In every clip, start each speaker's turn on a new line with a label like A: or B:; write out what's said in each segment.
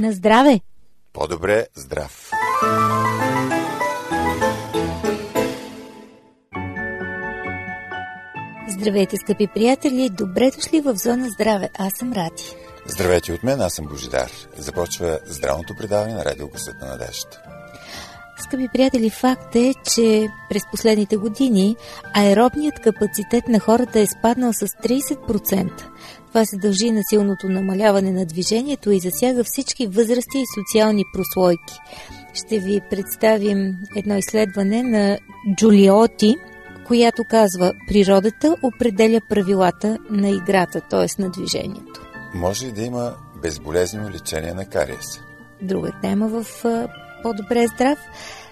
A: На здраве!
B: По-добре здрав!
A: Здравейте, скъпи приятели! Добре дошли в Зона Здраве. Аз съм Ради.
B: Здравейте от мен, аз съм Божидар. Започва здравното предаване на Радио Гласът на надеждата.
A: Скъпи приятели, факт е, че през последните години аеробният капацитет на хората е спаднал с 30%. Това се дължи на силното намаляване на движението и засяга всички възрасти и социални прослойки. Ще ви представим едно изследване на Джулиоти, която казва природата определя правилата на играта, т.е. на движението.
B: Може ли да има безболезнено лечение на кариеса?
A: Друга тема в по-добре здрав.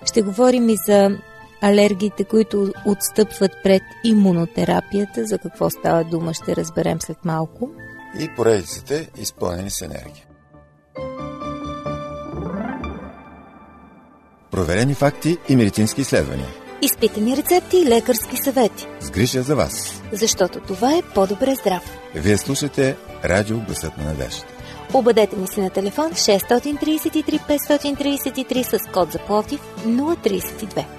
A: Ще говорим и за алергиите, които отстъпват пред имунотерапията. За какво става дума, ще разберем след малко.
B: И поредиците, изпълнени с енергия. Проверени факти и медицински изследвания.
A: Изпитани рецепти и лекарски съвети.
B: С грижа за вас.
A: Защото това е по-добре здрав.
B: Вие слушате Радио Гласът на надеждата.
A: Обадете ми се на телефон 633 533 с код за Плотив 032.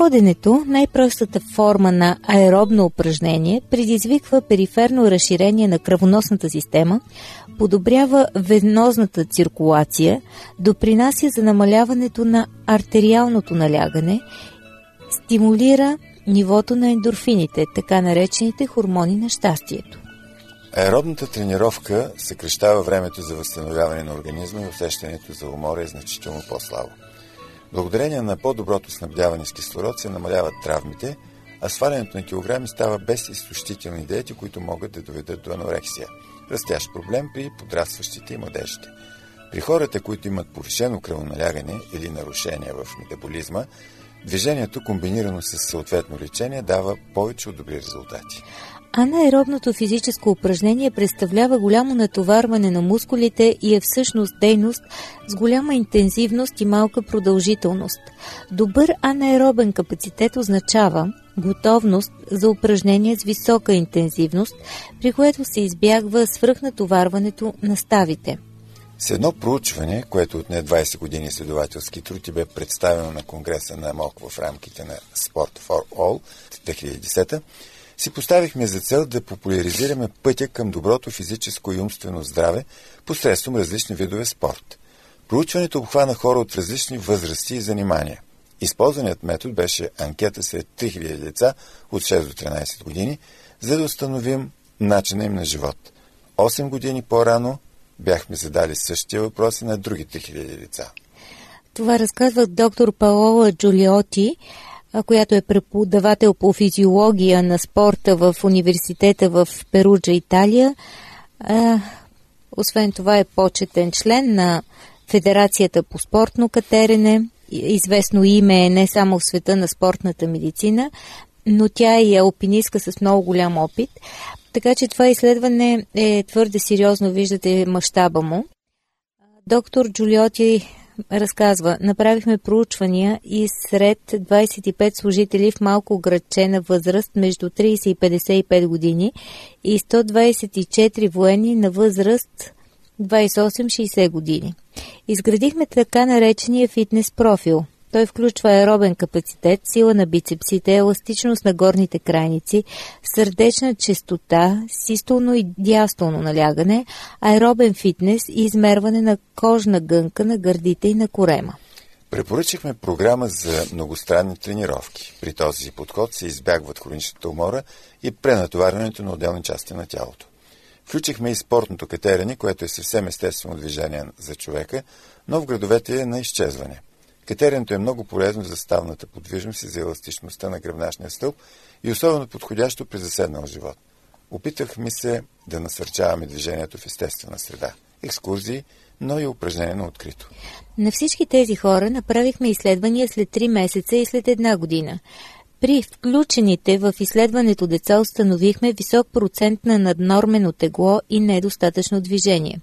A: Ходенето, най-простата форма на аеробно упражнение, предизвиква периферно разширение на кръвоносната система, подобрява венозната циркулация, допринася за намаляването на артериалното налягане, стимулира нивото на ендорфините, така наречените хормони на щастието.
B: Аеробната тренировка съкрещава времето за възстановяване на организма и усещането за умора е значително по-слабо. Благодарение на по-доброто снабдяване с кислород се намаляват травмите, а свалянето на килограми става без изтощителни диети, които могат да доведат до анорексия. Растящ проблем при подрастващите и младежите. При хората, които имат повишено кръвоналягане или нарушения в метаболизма, движението, комбинирано с съответно лечение, дава повече от добри резултати.
A: Анаеробното физическо упражнение представлява голямо натоварване на мускулите и е всъщност дейност с голяма интензивност и малка продължителност. Добър анаеробен капацитет означава готовност за упражнение с висока интензивност, при което се избягва свръхнатоварването на ставите.
B: С едно проучване, което отне 20 години изследователски труд и бе представено на Конгреса на МОК в рамките на Sport for All 2010 си поставихме за цел да популяризираме пътя към доброто физическо и умствено здраве посредством различни видове спорт. Проучването обхвана хора от различни възрасти и занимания. Използваният метод беше анкета сред 3000 деца от 6 до 13 години, за да установим начина им на живот. 8 години по-рано бяхме задали същия въпроси на други 3000 деца.
A: Това разказва доктор Паола Джулиоти, която е преподавател по физиология на спорта в университета в Перуджа, Италия. Освен това е почетен член на Федерацията по спортно катерене. Известно име е не само в света на спортната медицина, но тя е алпинистка с много голям опит. Така че това изследване е твърде сериозно, виждате мащаба му. Доктор Джулиоти разказва, направихме проучвания и сред 25 служители в малко градче на възраст между 30 и 55 години и 124 военни на възраст 28-60 години. Изградихме така наречения фитнес профил – той включва аеробен капацитет, сила на бицепсите, еластичност на горните крайници, сърдечна честота, систолно и диастолно налягане, аеробен фитнес и измерване на кожна гънка на гърдите и на корема.
B: Препоръчахме програма за многостранни тренировки. При този подход се избягват хроничната умора и пренатоварването на отделни части на тялото. Включихме и спортното катерене, което е съвсем естествено движение за човека, но в градовете е на изчезване – Катеренето е много полезно за ставната подвижност и за еластичността на гръбначния стълб и особено подходящо при заседнал живот. Опитахме се да насърчаваме движението в естествена среда, екскурзии, но и упражнения на открито.
A: На всички тези хора направихме изследвания след 3 месеца и след една година. При включените в изследването деца установихме висок процент на наднормено тегло и недостатъчно движение.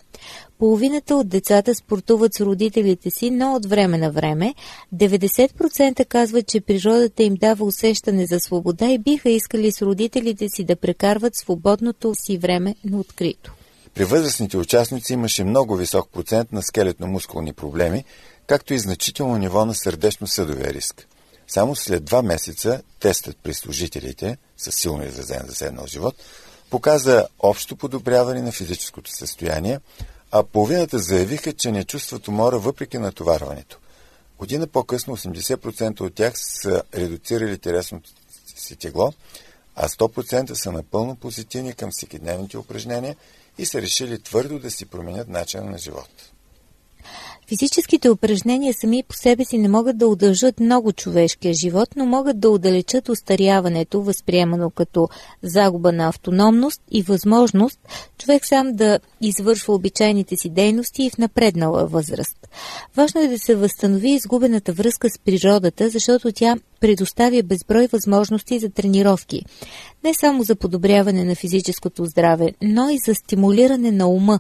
A: Половината от децата спортуват с родителите си, но от време на време 90% казват, че природата им дава усещане за свобода и биха искали с родителите си да прекарват свободното си време на открито.
B: При възрастните участници имаше много висок процент на скелетно-мускулни проблеми, както и значително ниво на сърдечно-съдовия риск. Само след два месеца тестът при служителите, с силно изразен заседнал живот, показа общо подобряване на физическото състояние, а половината заявиха, че не чувстват умора въпреки натоварването. Година по-късно 80% от тях са редуцирали телесното си тегло, а 100% са напълно позитивни към всекидневните упражнения и са решили твърдо да си променят начина на живот.
A: Физическите упражнения сами по себе си не могат да удължат много човешкия живот, но могат да удалечат устаряването, възприемано като загуба на автономност и възможност човек сам да извършва обичайните си дейности и в напреднала възраст. Важно е да се възстанови изгубената връзка с природата, защото тя предоставя безброй възможности за тренировки. Не само за подобряване на физическото здраве, но и за стимулиране на ума.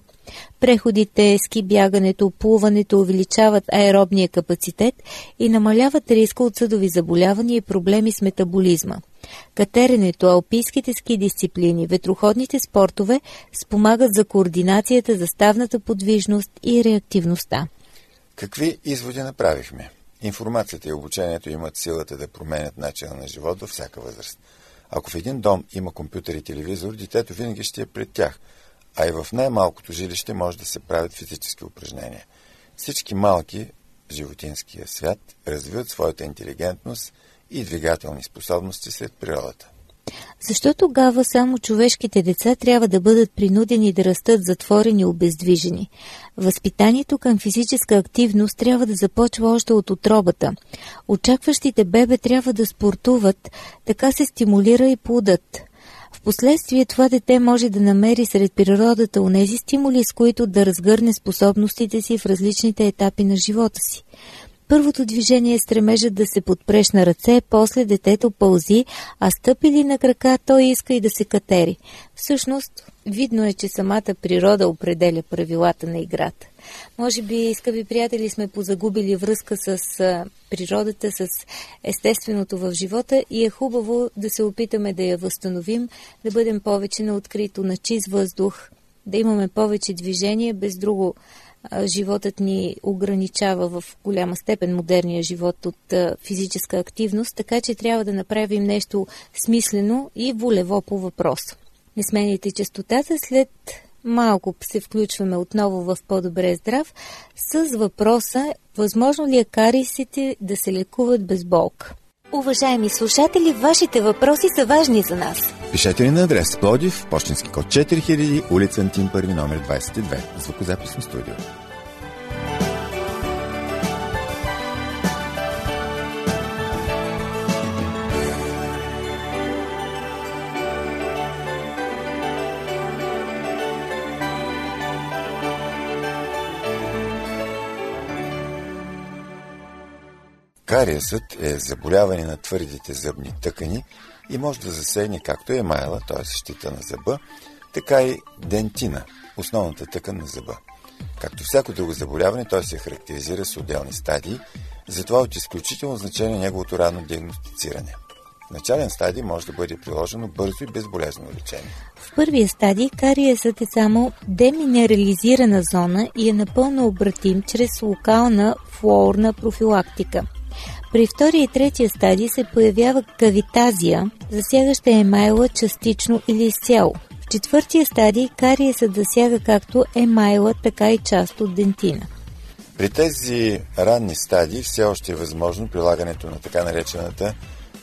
A: Преходите, ски бягането, плуването увеличават аеробния капацитет и намаляват риска от съдови заболявания и проблеми с метаболизма. Катеренето, алпийските ски дисциплини, ветроходните спортове спомагат за координацията, заставната подвижност и реактивността.
B: Какви изводи направихме? Информацията и обучението имат силата да променят начина на живот във всяка възраст. Ако в един дом има компютър и телевизор, детето винаги ще е пред тях, а и в най-малкото жилище може да се правят физически упражнения. Всички малки в животинския свят развиват своята интелигентност и двигателни способности сред природата.
A: Защо тогава само човешките деца трябва да бъдат принудени да растат затворени и обездвижени? Възпитанието към физическа активност трябва да започва още от отробата. Очакващите бебе трябва да спортуват, така се стимулира и плодът. Впоследствие това дете може да намери сред природата унези стимули, с които да разгърне способностите си в различните етапи на живота си. Първото движение е стремежът да се подпреш на ръце, после детето пълзи, а стъпи ли на крака, той иска и да се катери. Всъщност, видно е, че самата природа определя правилата на играта. Може би, скъпи приятели, сме позагубили връзка с природата, с естественото в живота и е хубаво да се опитаме да я възстановим, да бъдем повече на открито, на чист въздух, да имаме повече движение, без друго животът ни ограничава в голяма степен модерния живот от физическа активност, така че трябва да направим нещо смислено и волево по въпрос. Не сменяйте частотата, след малко се включваме отново в по-добре здрав с въпроса възможно ли е карисите да се лекуват без болка? Уважаеми слушатели, вашите въпроси са важни за нас.
B: Пишете ни на адрес Плодив, почтенски код 4000, улица Антим, първи номер 22, звукозаписно студио. Кариесът е заболяване на твърдите зъбни тъкани и може да засегне както емайла, т.е. щита на зъба, така и дентина, основната тъкан на зъба. Както всяко друго заболяване, той се характеризира с отделни стадии, затова от изключително значение неговото ранно диагностициране. В начален стадий може да бъде приложено бързо и безболезнено лечение.
A: В първия стадий кариесът е само деминерализирана зона и е напълно обратим чрез локална флуорна профилактика – при втория и третия стадий се появява кавитазия, засягаща емайла частично или изцяло. В четвъртия стадий кариесът засяга както емайла, така и част от дентина.
B: При тези ранни стадии все още е възможно прилагането на така наречената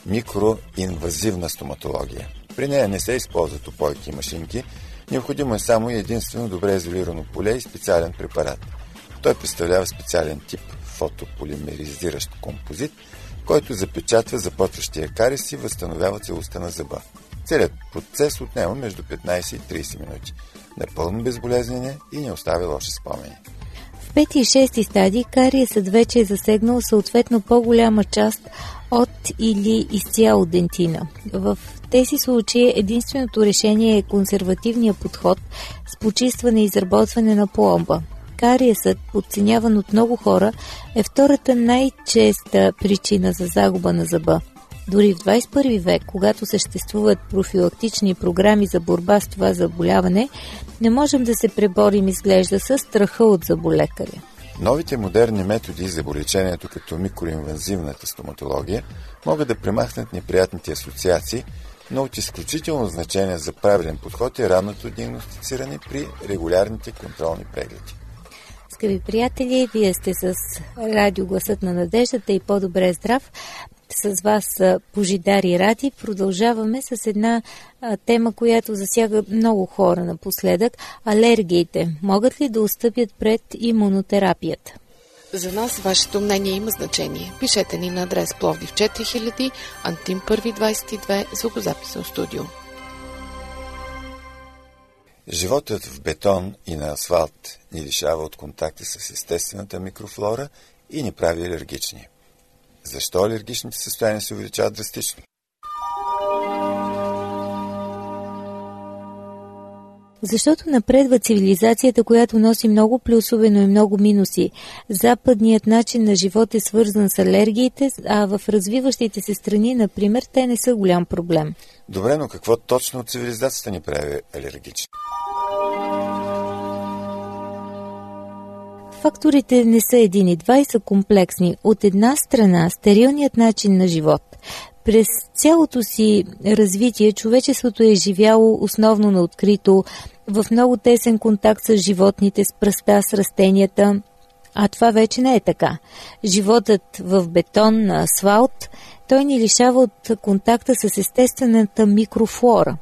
B: микроинвазивна стоматология. При нея не се използват опойки и машинки, необходимо е само и единствено добре изолирано поле и специален препарат. Той представлява специален тип фотополимеризиращ композит, който запечатва започващия карис и възстановява целостта на зъба. Целият процес отнема между 15 и 30 минути. Напълно безболезнен е и не оставя лоши спомени.
A: В пети и шести стадии кариесът вече е засегнал съответно по-голяма част от или изцяло дентина. В тези случаи единственото решение е консервативния подход с почистване и изработване на пломба. Кариесът, подценяван от много хора, е втората най-честа причина за загуба на зъба. Дори в 21 век, когато съществуват профилактични програми за борба с това заболяване, не можем да се преборим изглежда с страха от заболекаря.
B: Новите модерни методи за болечението като микроинвазивната стоматология могат да премахнат неприятните асоциации, но от изключително значение за правилен подход е ранното диагностициране при регулярните контролни прегледи.
A: Скъпи приятели, вие сте с радио Гласът на надеждата и по-добре здрав с вас Пожидар и Ради. Продължаваме с една тема, която засяга много хора напоследък. Алергиите могат ли да устъпят пред имунотерапията?
C: За нас вашето мнение има значение. Пишете ни на адрес Пловдив 4000, Антим 122, звукозаписно студио.
B: Животът в бетон и на асфалт ни лишава от контакти с естествената микрофлора и ни прави алергични. Защо алергичните състояния се увеличават драстично?
A: Защото напредва цивилизацията, която носи много плюсове, но и много минуси. Западният начин на живот е свързан с алергиите, а в развиващите се страни, например, те не са голям проблем.
B: Добре, но какво точно от цивилизацията ни прави алергични?
A: Факторите не са един и два и са комплексни. От една страна, стерилният начин на живот. През цялото си развитие човечеството е живяло основно на открито, в много тесен контакт с животните, с пръста, с растенията. А това вече не е така. Животът в бетон, на асфалт, той ни лишава от контакта с естествената микрофлора.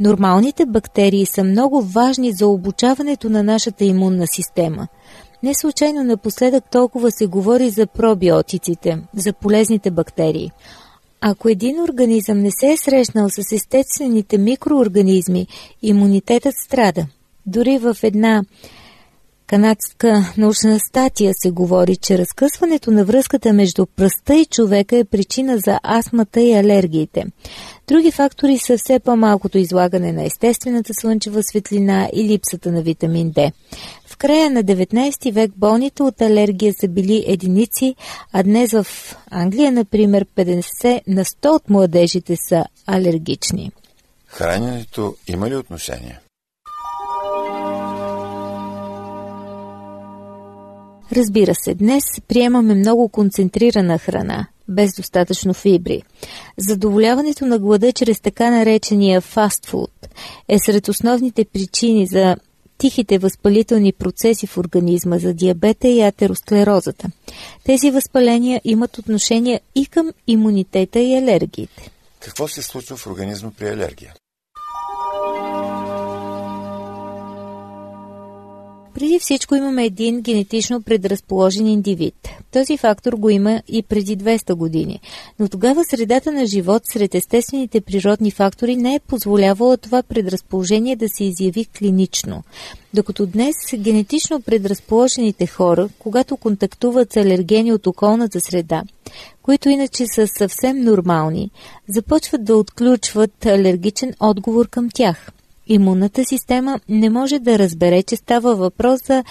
A: Нормалните бактерии са много важни за обучаването на нашата имунна система – не случайно напоследък толкова се говори за пробиотиците, за полезните бактерии. Ако един организъм не се е срещнал с естествените микроорганизми, имунитетът страда. Дори в една канадска научна статия се говори, че разкъсването на връзката между пръста и човека е причина за астмата и алергиите. Други фактори са все по-малкото излагане на естествената слънчева светлина и липсата на витамин D. Края на 19 век болните от алергия са били единици, а днес в Англия, например, 50 на 100 от младежите са алергични.
B: Храненето има ли отношение?
A: Разбира се, днес приемаме много концентрирана храна, без достатъчно фибри. Задоволяването на глада чрез така наречения фастфуд е сред основните причини за тихите възпалителни процеси в организма за диабета и атеросклерозата. Тези възпаления имат отношение и към имунитета и алергиите.
B: Какво се случва в организма при алергия?
A: Преди всичко имаме един генетично предразположен индивид. Този фактор го има и преди 200 години. Но тогава средата на живот сред естествените природни фактори не е позволявала това предразположение да се изяви клинично. Докато днес генетично предразположените хора, когато контактуват с алергени от околната среда, които иначе са съвсем нормални, започват да отключват алергичен отговор към тях – имунната система не може да разбере, че става въпрос за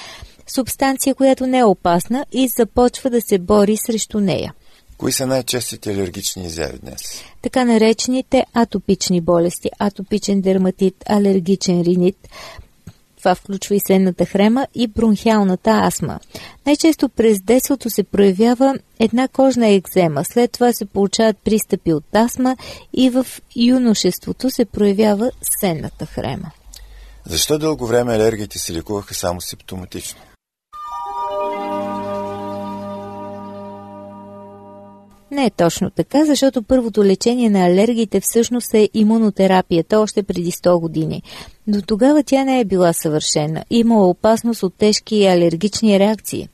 A: субстанция, която не е опасна и започва да се бори срещу нея.
B: Кои са най-честите алергични изяви днес?
A: Така наречените атопични болести, атопичен дерматит, алергичен ринит, това включва и сенната хрема и бронхиалната астма. Най-често през детството се проявява една кожна екзема, след това се получават пристъпи от астма и в юношеството се проявява сенната хрема.
B: Защо дълго време алергиите се лекуваха само симптоматично?
A: Не е точно така, защото първото лечение на алергиите всъщност е имунотерапията още преди 100 години. До тогава тя не е била съвършена. Имала опасност от тежки алергични реакции.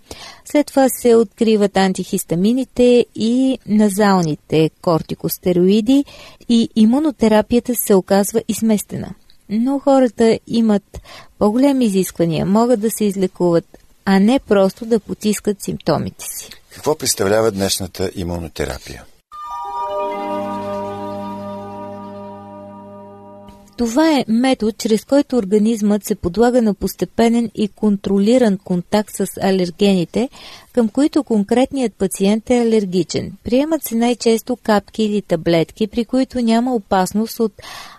A: След това се откриват антихистамините и назалните кортикостероиди и имунотерапията се оказва изместена. Но хората имат по-големи изисквания, могат да се излекуват, а не просто да потискат симптомите си.
B: Какво представлява днешната имунотерапия?
A: Това е метод, чрез който организмът се подлага на постепенен и контролиран контакт с алергените, към които конкретният пациент е алергичен. Приемат се най-често капки или таблетки, при които няма опасност от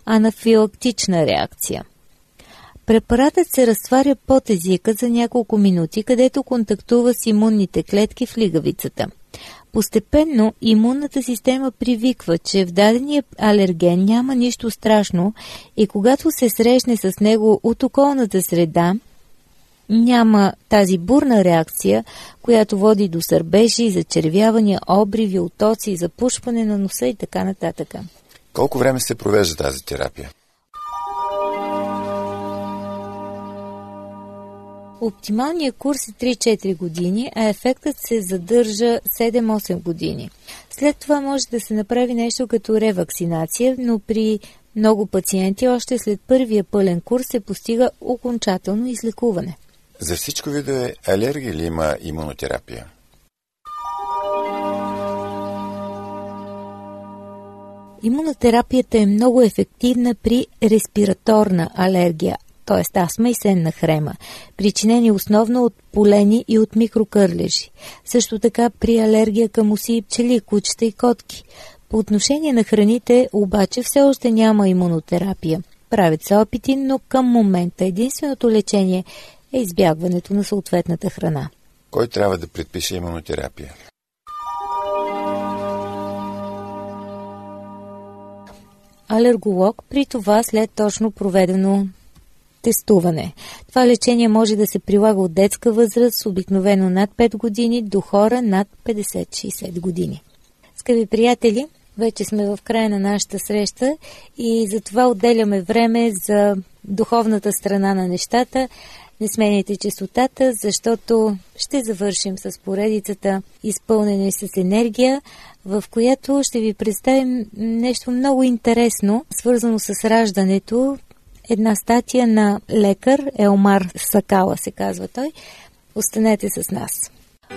A: анафилактична реакция. Препаратът се разтваря под езика за няколко минути, където контактува с имунните клетки в лигавицата. Постепенно имунната система привиква, че в дадения алерген няма нищо страшно и когато се срещне с него от околната среда, няма тази бурна реакция, която води до сърбежи, зачервявания, обриви, отоци, запушване на носа и така нататък.
B: Колко време се провежда тази терапия?
A: Оптималният курс е 3-4 години, а ефектът се задържа 7-8 години. След това може да се направи нещо като ревакцинация, но при много пациенти още след първия пълен курс се постига окончателно излекуване.
B: За всичко видове алергия ли има имунотерапия?
A: Имунотерапията е много ефективна при респираторна алергия, т.е. астма и сенна хрема, причинени основно от полени и от микрокърлежи. Също така при алергия към уси, пчели, кучета и котки. По отношение на храните обаче все още няма имунотерапия. Правят се опити, но към момента единственото лечение е избягването на съответната храна.
B: Кой трябва да предпише имунотерапия?
A: Алерголог при това след точно проведено тестуване. Това лечение може да се прилага от детска възраст, обикновено над 5 години, до хора над 50-60 години. Скъпи приятели, вече сме в края на нашата среща и затова отделяме време за духовната страна на нещата. Не сменяйте частотата, защото ще завършим с поредицата изпълнена с енергия, в която ще ви представим нещо много интересно, свързано с раждането, една статия на лекар Елмар Сакала, се казва той. Останете с нас.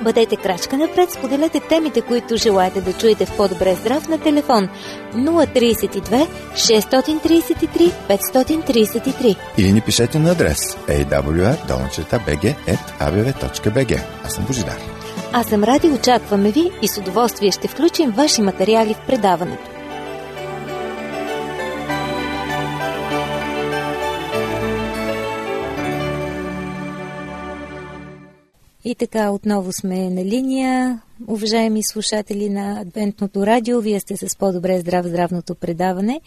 A: Бъдете крачка напред, споделете темите, които желаете да чуете в по-добре здрав на телефон 032 633 533
B: или ни пишете на адрес awr.bg.abv.bg Аз съм Божидар.
A: Аз съм Ради, очакваме ви и с удоволствие ще включим ваши материали в предаването. И така, отново сме на линия. Уважаеми слушатели на Адвентното радио, вие сте с по-добре здрав здравното предаване,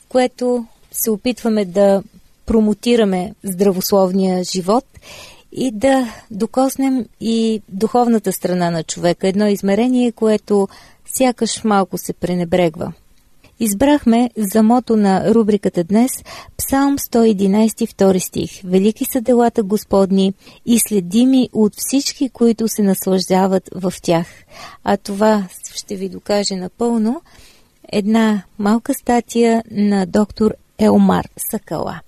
A: в което се опитваме да промотираме здравословния живот и да докоснем и духовната страна на човека. Едно измерение, което сякаш малко се пренебрегва. Избрахме за мото на рубриката днес Псалм 111, втори стих. Велики са делата Господни и следими от всички, които се наслаждават в тях. А това ще ви докаже напълно една малка статия на доктор Елмар Сакала.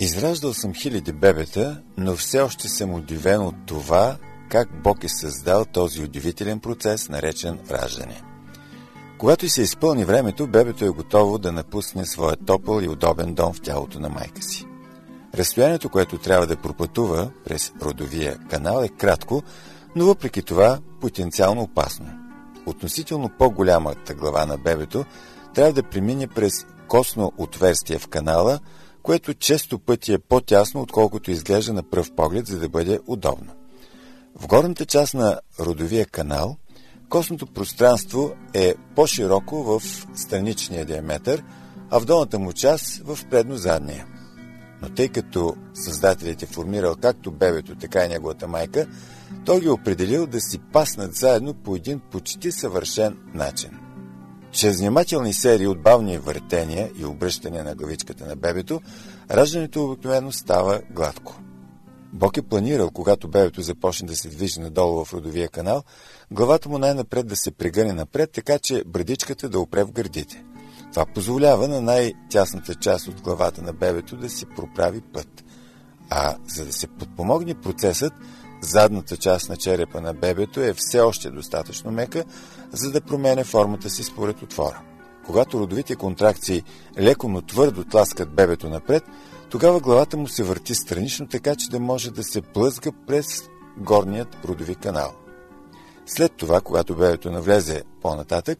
B: Израждал съм хиляди бебета, но все още съм удивен от това, как Бог е създал този удивителен процес, наречен раждане. Когато и се изпълни времето, бебето е готово да напусне своя топъл и удобен дом в тялото на майка си. Разстоянието, което трябва да пропътува през родовия канал е кратко, но въпреки това потенциално опасно. Относително по-голямата глава на бебето трябва да премине през косно отверстие в канала, което често пъти е по-тясно, отколкото изглежда на пръв поглед, за да бъде удобно. В горната част на родовия канал – Косното пространство е по-широко в страничния диаметър, а в долната му част в предно-задния. Но тъй като създателите формирал както бебето, така и неговата майка, той ги е определил да си паснат заедно по един почти съвършен начин. Чрез внимателни серии от бавни въртения и обръщания на главичката на бебето, раждането обикновено става гладко. Бог е планирал, когато бебето започне да се движи надолу в родовия канал, главата му най-напред да се прегъне напред, така че брадичката да опре в гърдите. Това позволява на най-тясната част от главата на бебето да си проправи път. А за да се подпомогне процесът, задната част на черепа на бебето е все още достатъчно мека, за да промене формата си според отвора. Когато родовите контракции леко, но твърдо тласкат бебето напред, тогава главата му се върти странично, така че да може да се плъзга през горният родови канал. След това, когато бебето навлезе по-нататък,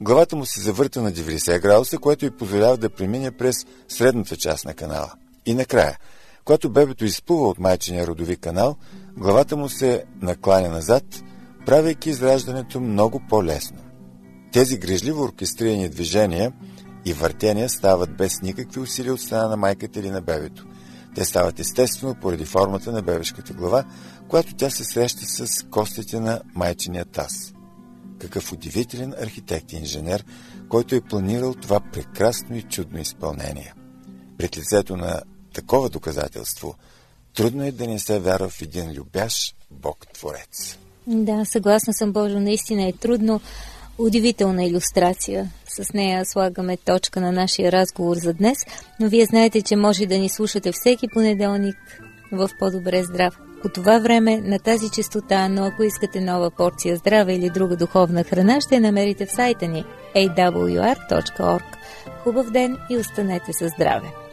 B: главата му се завърта на 90 градуса, което й позволява да премине през средната част на канала. И накрая, когато бебето изплува от майчиния родови канал, главата му се накланя назад, правейки израждането много по-лесно. Тези грижливо оркестрирани движения и въртения стават без никакви усилия от страна на майката или на бебето. Те стават естествено поради формата на бебешката глава, когато тя се среща с костите на майчиния таз. Какъв удивителен архитект и инженер, който е планирал това прекрасно и чудно изпълнение. Пред лицето на такова доказателство, трудно е да не се вярва в един любящ Бог-творец.
A: Да, съгласна съм, Божо, наистина е трудно. Удивителна иллюстрация. С нея слагаме точка на нашия разговор за днес, но вие знаете, че може да ни слушате всеки понеделник в По-добре здрав. По това време на тази частота, но ако искате нова порция здрава или друга духовна храна, ще намерите в сайта ни awr.org. Хубав ден и останете със здраве!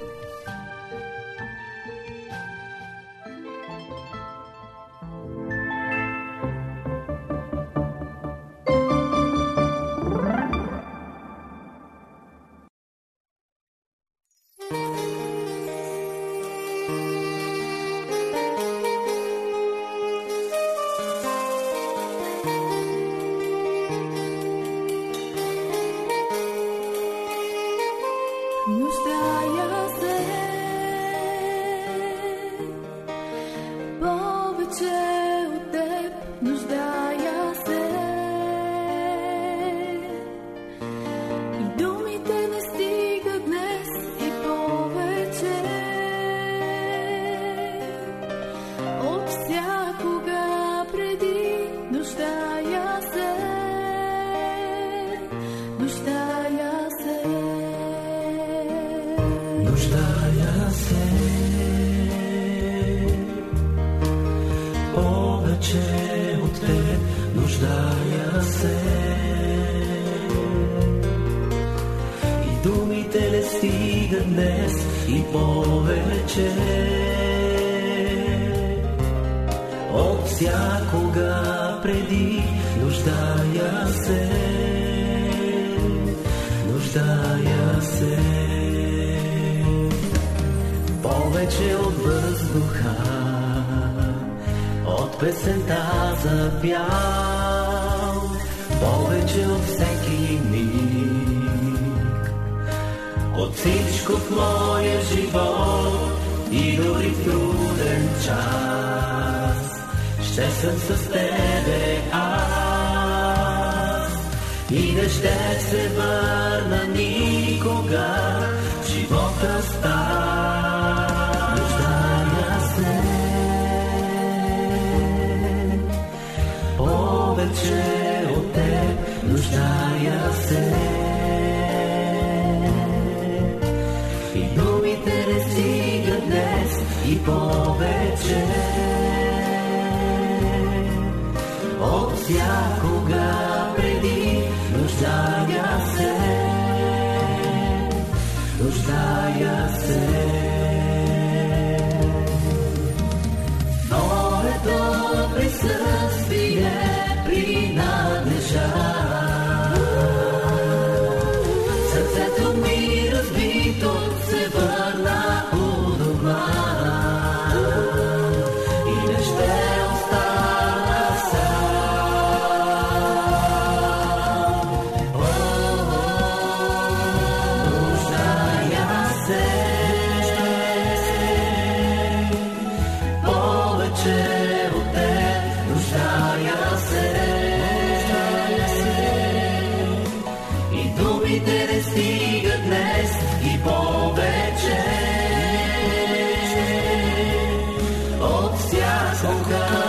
D: Песента запял повече от всеки миг. От всичко в моя живот и дори в труден час ще съм с тебе аз и не ще се върна никога живота стар. 走开。